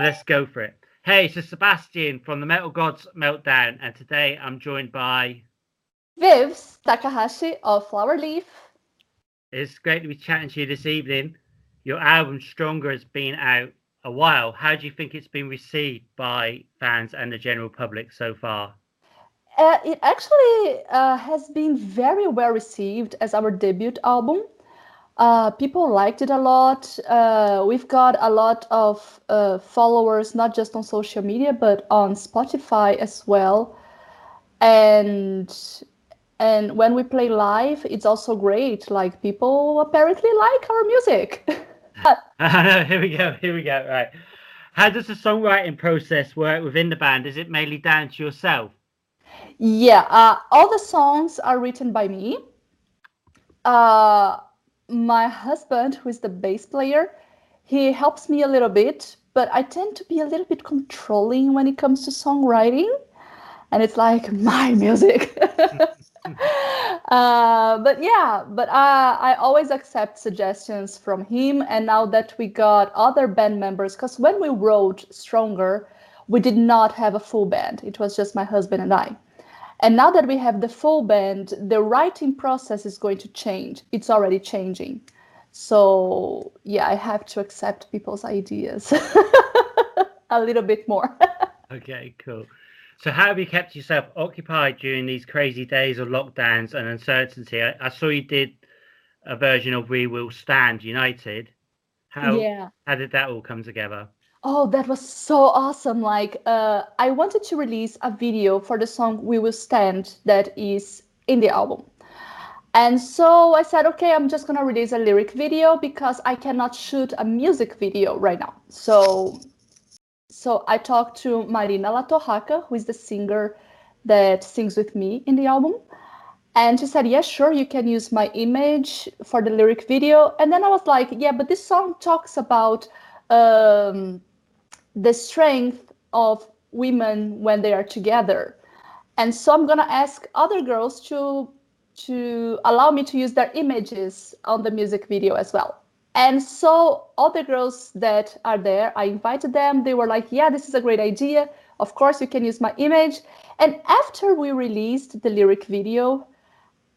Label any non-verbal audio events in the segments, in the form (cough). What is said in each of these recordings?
So let's go for it. Hey, it's Sebastian from the Metal Gods Meltdown, and today I'm joined by Vivs Takahashi of Flowerleaf. It's great to be chatting to you this evening. Your album Stronger has been out a while. How do you think it's been received by fans and the general public so far? Uh, it actually uh, has been very well received as our debut album. Uh, people liked it a lot. Uh, we've got a lot of uh, followers, not just on social media, but on Spotify as well. And and when we play live, it's also great. Like people apparently like our music. (laughs) (laughs) here we go. Here we go. Right. How does the songwriting process work within the band? Is it mainly down to yourself? Yeah, uh, all the songs are written by me. Uh, my husband, who is the bass player, he helps me a little bit, but I tend to be a little bit controlling when it comes to songwriting. And it's like (laughs) my music. (laughs) uh, but yeah, but I, I always accept suggestions from him. And now that we got other band members, because when we wrote Stronger, we did not have a full band, it was just my husband and I. And now that we have the full band, the writing process is going to change. It's already changing. So, yeah, I have to accept people's ideas (laughs) a little bit more. (laughs) okay, cool. So, how have you kept yourself occupied during these crazy days of lockdowns and uncertainty? I, I saw you did a version of We Will Stand United. How, yeah. how did that all come together? Oh, that was so awesome. Like, uh, I wanted to release a video for the song We Will Stand that is in the album. And so I said, okay, I'm just going to release a lyric video because I cannot shoot a music video right now. So so I talked to Marina La Torraca, who is the singer that sings with me in the album. And she said, Yeah, sure, you can use my image for the lyric video. And then I was like, Yeah, but this song talks about um, the strength of women when they are together. And so I'm gonna ask other girls to to allow me to use their images on the music video as well. And so all the girls that are there, I invited them. They were like, "Yeah, this is a great idea. Of course, you can use my image." And after we released the lyric video,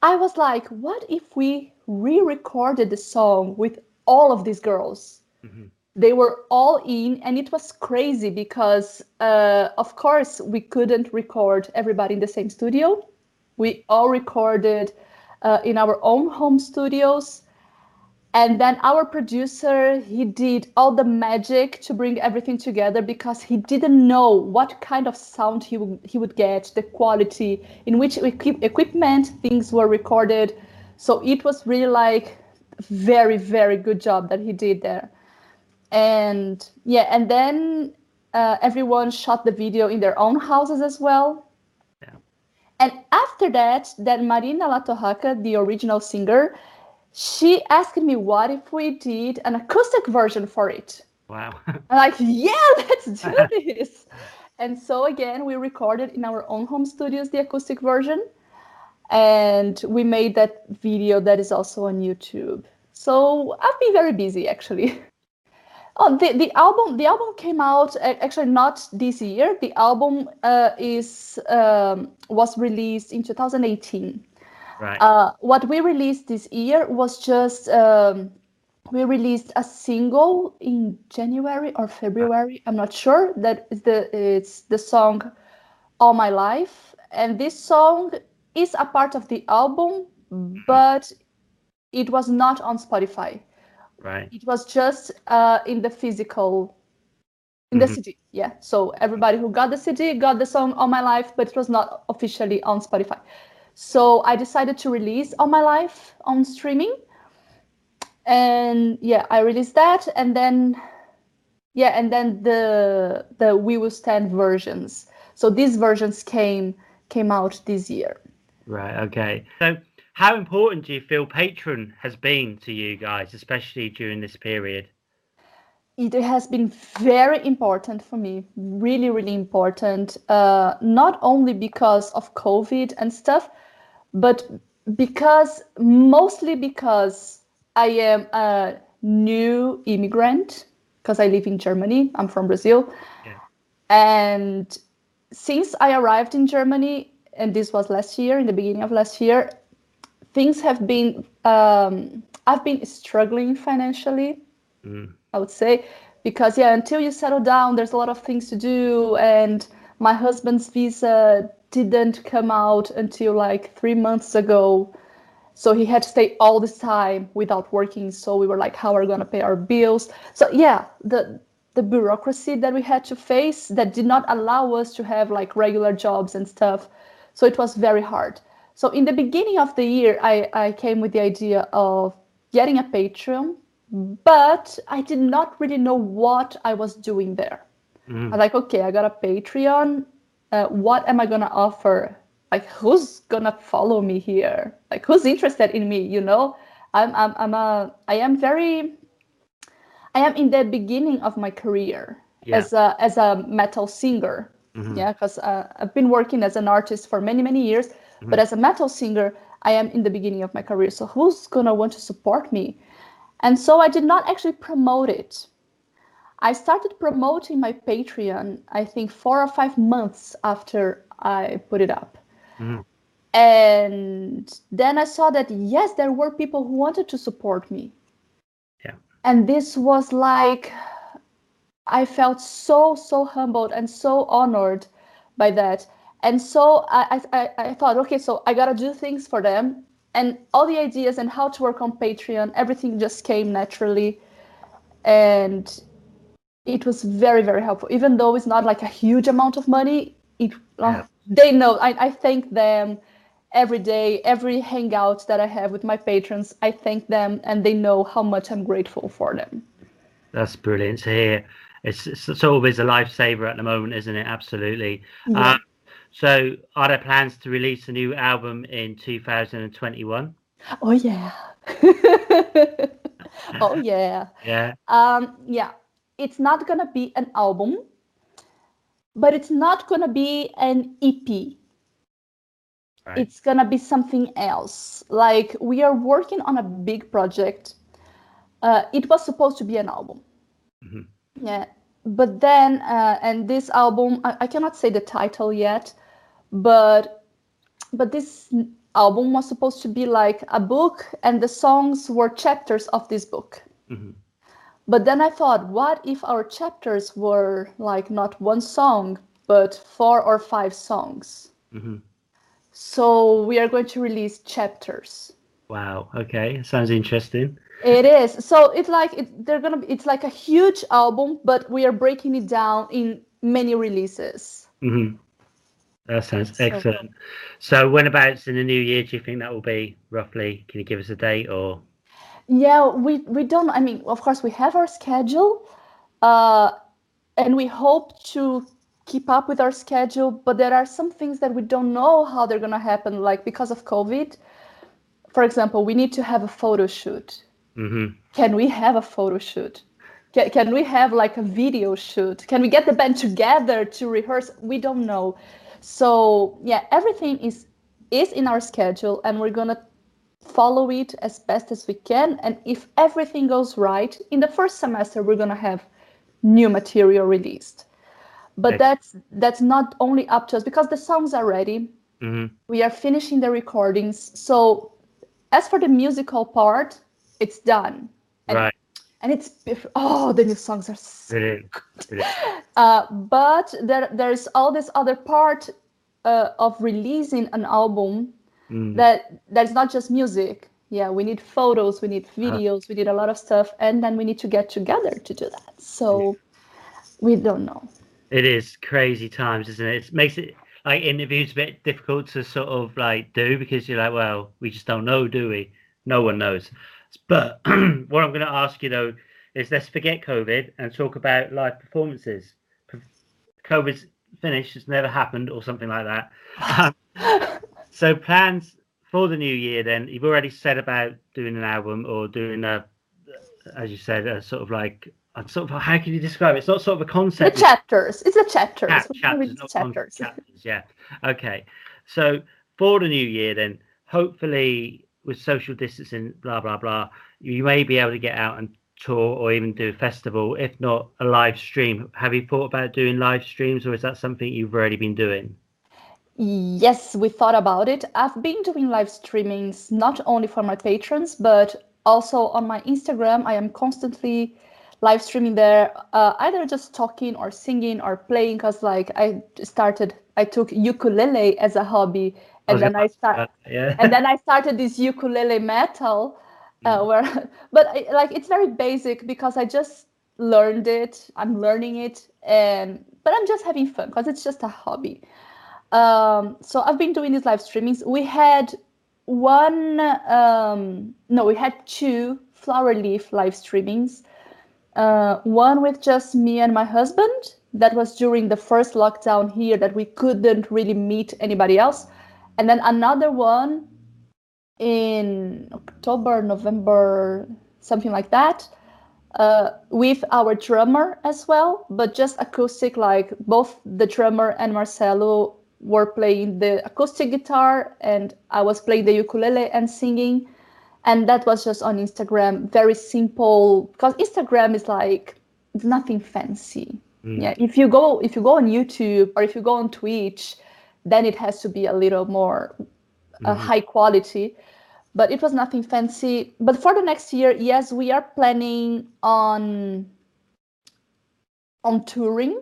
I was like, "What if we re-recorded the song with all of these girls?" Mm-hmm they were all in and it was crazy because uh, of course we couldn't record everybody in the same studio. We all recorded uh, in our own home studios. And then our producer he did all the magic to bring everything together because he didn't know what kind of sound he would he would get the quality in which equip- equipment things were recorded. So it was really like very very good job that he did there and yeah and then uh, everyone shot the video in their own houses as well. Yeah. and after that then Marina La Torraca the original singer she asked me what if we did an acoustic version for it. Wow. (laughs) I'm like yeah let's do (laughs) this. And so again we recorded in our own home studios the acoustic version and we made that video that is also on youtube. So i've been very busy actually (laughs) Oh, the, the album the album came out actually not this year. The album uh, is um, was released in 2018. Right. Uh, what we released this year was just um, we released a single in January or February. I'm not sure. That is the it's the song "All My Life," and this song is a part of the album, but it was not on Spotify. Right. It was just uh, in the physical, in mm-hmm. the CD. Yeah. So everybody who got the CD got the song All My Life, but it was not officially on Spotify. So I decided to release All My Life on streaming. And yeah, I released that, and then yeah, and then the the We Will Stand versions. So these versions came came out this year. Right. Okay. So how important do you feel Patreon has been to you guys, especially during this period? It has been very important for me, really, really important. Uh, not only because of COVID and stuff, but because mostly because I am a new immigrant because I live in Germany. I'm from Brazil. Yeah. And since I arrived in Germany, and this was last year, in the beginning of last year, things have been, um, I've been struggling financially, Mm. I would say, because, yeah, until you settle down, there's a lot of things to do. And my husband's visa didn't come out until like three months ago. So he had to stay all this time without working. So we were like, how are we gonna pay our bills? So yeah, the the bureaucracy that we had to face that did not allow us to have like regular jobs and stuff. So it was very hard. So in the beginning of the year, I, I came with the idea of getting a Patreon, but I did not really know what I was doing there. Mm. I was like, okay, I got a Patreon. Uh, what am I gonna offer? Like, who's gonna follow me here? Like, who's interested in me? You know, I'm, I'm, I'm a, I am very, I am in the beginning of my career Yeah. as a as a metal singer. Mhm. Yeah, because uh, I've been working as an artist for many many years, but as a metal singer, I am in the beginning of my career. So who's gonna want to support me? And so I did not actually promote it. I started promoting my Patreon, I think four or five months after I put it up. Mhm. And then I saw that, yes, there were people who wanted to support me. Yeah. And this was like, I felt so, so humbled and so honored by that. And so I, I, I thought, okay, so I got to do things for them. And all the ideas and how to work on Patreon, everything just came naturally. And it was very, very helpful. Even though it's not like a huge amount of money, it uh, Yeah. they know. I, I thank them every day, every hangout that I have with my patrons. I thank them, and they know how much I'm grateful for them. That's brilliant to hear. It's, it's, it's always a lifesaver at the moment, isn't it? Absolutely. Yeah. Um, so, are there plans to release a new album in 2021? Oh yeah. (laughs) oh yeah. Yeah. Um, yeah. It's not gonna be an album, but it's not gonna be an EP. Right. It's gonna be something else. Like we are working on a big project. Uh, it was supposed to be an album. Mhm. Yeah, but then uh, and this album, I, I cannot say the title yet, but but this album was supposed to be like a book, and the songs were chapters of this book. Mhm. But then I thought, what if our chapters were like not one song, but four or five songs? Mhm. So we are going to release chapters. Wow. Okay. Sounds interesting. It is. So it's like it, they're gonna be. It's like a huge album, but we are breaking it down in many releases. hmm That sounds So- excellent. So, when about in the new year do you think that will be roughly? Can you give us a date or? Yeah, we we don't. I mean, of course, we have our schedule, uh, and we hope to keep up with our schedule. But there are some things that we don't know how they're gonna happen, like because of COVID. For example, we need to have a photo shoot. hmm Can we have a photo shoot? Can, can we have like a video shoot? Can we get the band together to rehearse? We don't know. So yeah, everything is is in our schedule, and we're gonna follow it as best as we can. And if everything goes right, in the first semester, we're gonna have new material released. But that's that's not only up to us because the songs are ready. hmm We are finishing the recordings. So as for the musical part, it's done. And Right. And it's oh the new songs are so. Brilliant. (laughs) uh, but there there's all this other part uh, of releasing an album Mm. that that's not just music yeah we need photos we need videos we need a lot of stuff and then we need to get together to do that so we don't know It is crazy times, isn't it? It makes it like interviews a bit difficult to sort of like do because you're like, well, we just don't know, do we? No one knows. But (clears throat) what I'm going to ask you though is let's forget COVID and talk about live performances. COVID's finished; it's never happened, or something like that. Um, (laughs) so plans for the new year? Then you've already said about doing an album or doing a, as you said, a sort of like. a Sort of how can you describe it? It's not sort of a concept. the chapters it's the chapters Chap- chapters, not chapters. chapters, yeah. Okay. So for the new year, then hopefully with social distancing, blah blah blah, you may be able to get out and tour or even do a festival, if not a live stream. Have you thought about doing live streams or is that something you've already been doing? Yes, we thought about it. I've been doing live streamings not only for my patrons, but also on my Instagram. I am constantly live streaming there, uh, either just talking or singing or playing. Cause like I started, I took ukulele as a hobby, and then I start, yeah. and then I started this ukulele metal, uh, mm. where, (laughs) but I, like it's very basic because I just learned it. I'm learning it, and but I'm just having fun because it's just a hobby. Um, so I've been doing these live streamings. We had one, um, no, we had two Flowerleaf live streamings. Uh, one with just me and my husband. That was during the first lockdown here that we couldn't really meet anybody else. And then another one in October, November, something like that, uh, with our drummer as well, but just acoustic, like both the drummer and Marcelo were playing the acoustic guitar and I was playing the ukulele and singing. And that was just on Instagram, very simple because Instagram is like it's nothing fancy. Mm. Yeah. If you go if you go on YouTube or if you go on Twitch, then it has to be a little more uh, high quality. But it was nothing fancy. But for the next year, yes, we are planning on on touring.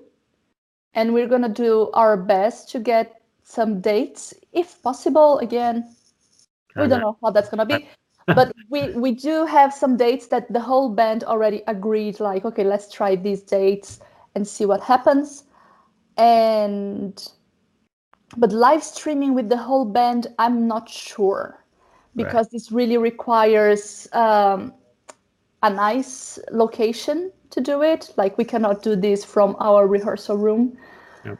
And we're going to do our best to get some dates if possible again. We don't know how that's going to be. (laughs) But we we do have some dates that the whole band already agreed like okay let's try these dates and see what happens. And but live streaming with the whole band i'm not sure because right. this really requires um, a nice location to do it. Like we cannot do this from our rehearsal room. Yep.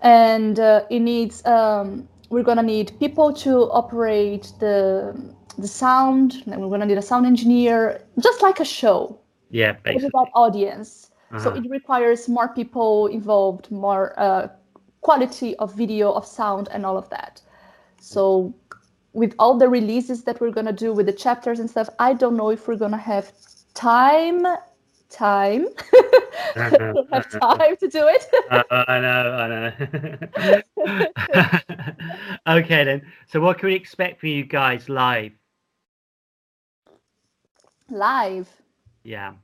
And uh, it needs um, we're gonna need people to operate the the sound, and we're gonna need a sound engineer, just like a show. Yeah, basically. About audience. Uh-huh. So it requires more people involved, more uh, quality of video, of sound, and all of that. So with all the releases that we're gonna do with the chapters and stuff, I don't know if we're gonna have time time. (laughs) Have (laughs) time to do it. Uh, i know i know. (laughs) Okay then. So what can we expect from you guys live? Live? Yeah.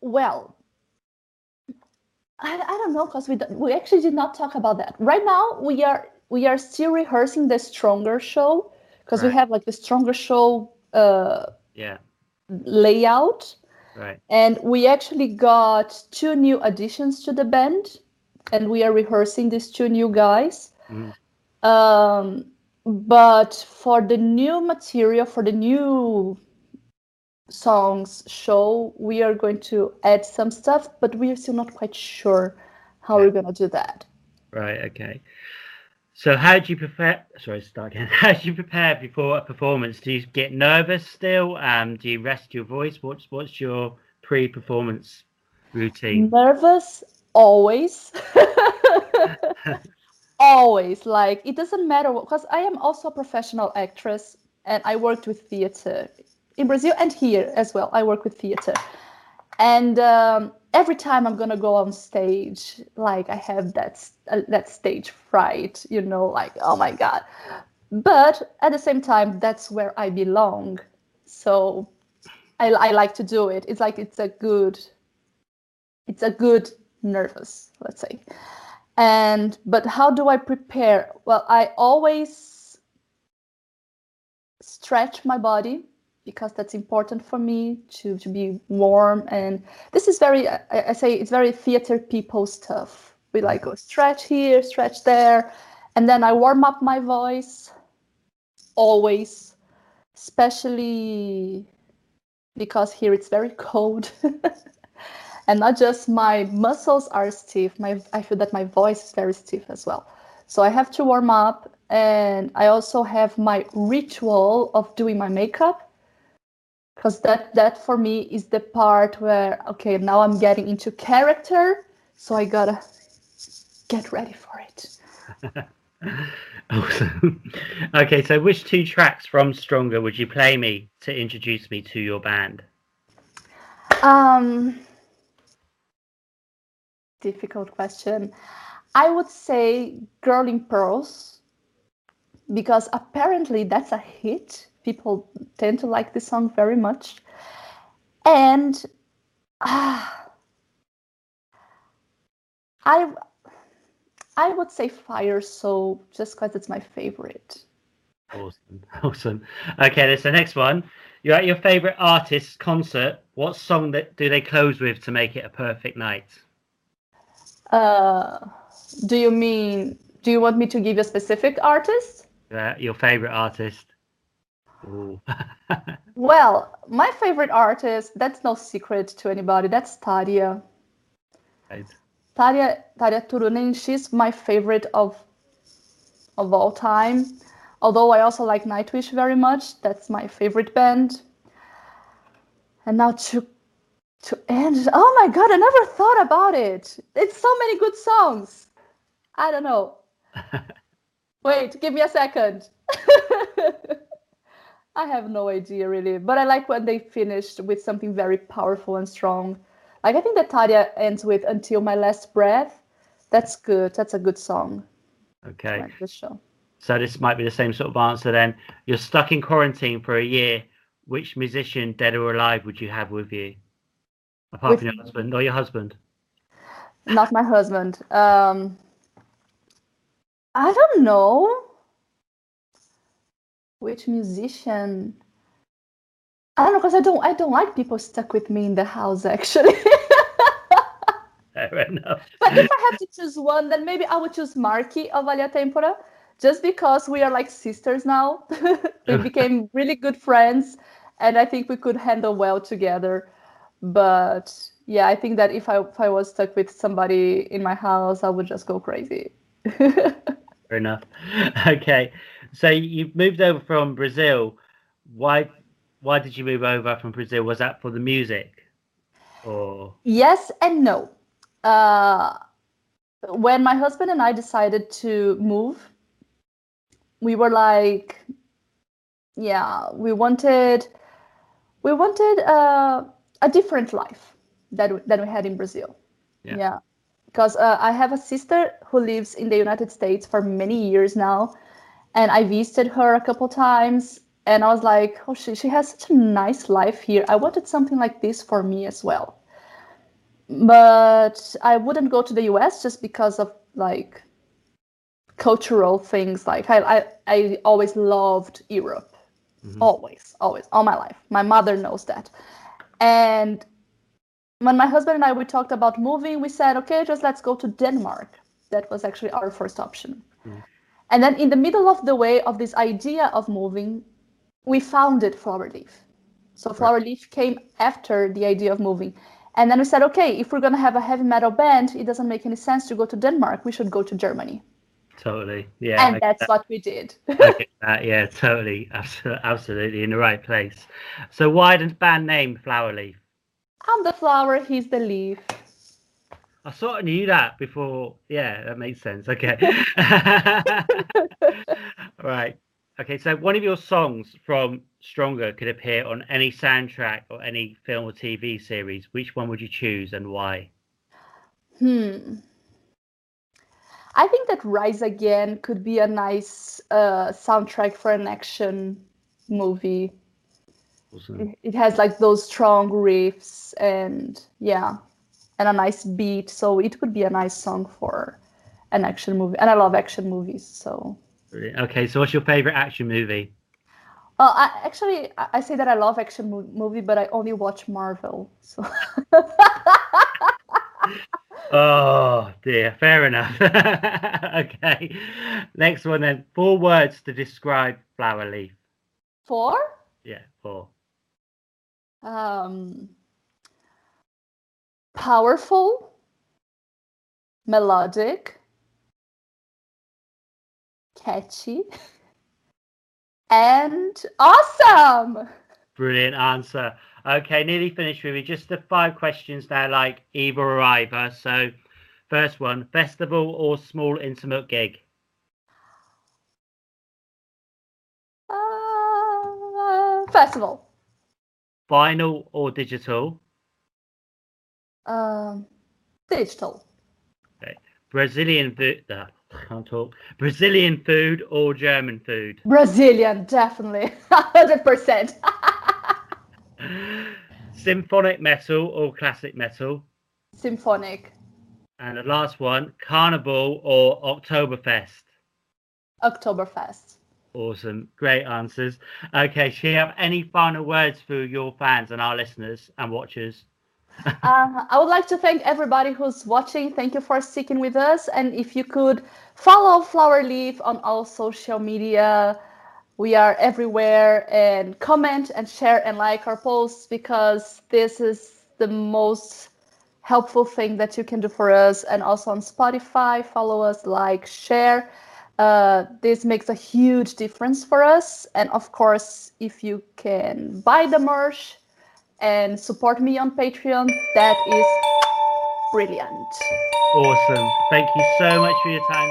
Well i, I don't know because we we actually did not talk about that. Right now we are we are still rehearsing the stronger show because right. we have like the stronger show uh yeah. layout. Right. And we actually got two new additions to the band and we are rehearsing these two new guys. Mm. um but for the new material for the new songs show we are going to add some stuff but we are still not quite sure how yeah. we're going to do that right okay so how do you prepare? Sorry, start again. (laughs) How do you prepare before a performance? Do you get nervous still? Um, do you rest your voice? What's what's your pre-performance routine? Nervous, always. (laughs) always. Like it doesn't matter because I am also a professional actress and I worked with theater in Brazil and here as well. I work with theater, and um, every time I'm gonna go on stage, like I have that uh, that stage fright, you know, like oh my god. But at the same time, that's where I belong. So I, I like to do it. It's like it's a good, it's a good nervous, let's say. And but how do I prepare? Well, I always stretch my body because that's important for me to, to be warm. And this is very I, I say it's very theater people stuff. We like go (laughs) stretch here stretch there. And then i warm up my voice always especially because here it's very cold. (laughs) And not just my muscles are stiff my i feel that my voice is very stiff as well. So i have to warm up. And i also have my ritual of doing my makeup because that that for me is the part where okay now i'm getting into character so i gotta get ready for it (laughs) awesome okay so which two tracks from stronger would you play me to introduce me to your band Um, difficult question. I would say Girl in Pearls because apparently that's a hit. People tend to like this song very much. And uh, I I would say Fire Soul just because it's my favorite. Awesome. (laughs) Awesome. Okay, that's the next one. You're at your favorite artist's concert. What song that do they close with to make it a perfect night? Uh, do you mean? Do you want me to give a specific artist? Uh, your favorite artist. Ooh. Mm. (laughs) well, my favorite artist. That's no secret to anybody. That's Tarja. Right. Tarja Tarja Turunen. She's my favorite of of all time. Although I also like Nightwish very much. That's my favorite band. And now to to end. Oh my god, I never thought about it. It's so many good songs. I don't know. (laughs) Wait, give me a second. (laughs) I have no idea really, but I like when they finished with something very powerful and strong. Like I think that Tarja ends with "Until My Last Breath." That's good. That's a good song. Okay. Like this show. So this might be the same sort of answer then. You're stuck in quarantine for a year. Which musician, dead or alive, would you have with you? Apart With from your husband or your husband? Not my husband. Um, I don't know. Which musician? I don't know because I don't I don't like people stuck with me in the house actually. (laughs) Fair enough. but if I had to choose one, then maybe I would choose Marky of Alia Tempora, just because we are like sisters now. (laughs) we (laughs) became really good friends, and I think we could handle well together. But yeah, I think that if I if I was stuck with somebody in my house, I would just go crazy. Fair enough. Okay. So you moved over from Brazil. Why why did you move over from Brazil? Was that for the music? Or Yes and no. Uh, when my husband and I decided to move, we were like, yeah, we wanted, we wanted uh, a different life that than we had in Brazil. Yeah. because uh, I have a sister who lives in the United States for many years now, and I visited her a couple times, and I was like, oh, she she has such a nice life here. I wanted something like this for me as well but I wouldn't go to the US just because of like cultural things. Like I, I, I always loved Europe, Mhm. always, always, all my life. My mother knows that. And when my husband and I we talked about moving, we said, okay, just let's go to Denmark. That was actually our first option. Mhm. And then in the middle of the way of this idea of moving, we founded Flowerleaf. So Flowerleaf came after the idea of moving. And then we said, okay, if we're going to have a heavy metal band, it doesn't make any sense to go to Denmark. We should go to Germany. totally. Yeah. and that's what we did. That. Yeah, totally. Absolutely, absolutely in the right place. So why the band name Flowerleaf? I'm the flower, he's the leaf. I sort of knew that before. Yeah, that makes sense. Okay. (laughs) right. Okay, so one of your songs from Stronger could appear on any soundtrack or any film or TV series. Which one would you choose and why? Hmm. I think that Rise Again could be a nice uh, soundtrack for an action movie. Awesome. It- It has like those strong riffs and yeah, and a nice beat. So it would be a nice song for an action movie. And I love action movies. So Okay, so what's your favorite action movie? well, I, actually, I I say that I love action mo- movie, but I only watch Marvel. So (laughs) Oh dear, fair enough. (laughs) okay. Next one then. Four words to describe Flowerleaf. four. Yeah, four. um, powerful, melodic, catchy, and awesome. Brilliant answer. Okay, nearly finished with you. Just the five questions now, like either or either. So, first one festival or small intimate gig? Uh, festival, Vinyl or digital? Um, digital. Brazilian food. (laughs) Uh, can't talk. Brazilian food or German food? Brazilian, definitely. (laughs) 100%. (laughs) Symphonic metal or classic metal? Symphonic. And the last one, Carnival or Oktoberfest? Oktoberfest. Awesome. Great answers. Okay, should you have any final words for your fans and our listeners and watchers? Uh, (laughs) I would like to thank everybody who's watching. Thank you for sticking with us. And if you could follow Flowerleaf on all social media, we are everywhere. And comment and share and like our posts because this is the most helpful thing that you can do for us. And also on Spotify, follow us, like, share. Uh, this makes a huge difference for us. And of course, if you can buy the merch and support me on Patreon, that is brilliant. Awesome. Thank you so much for your time.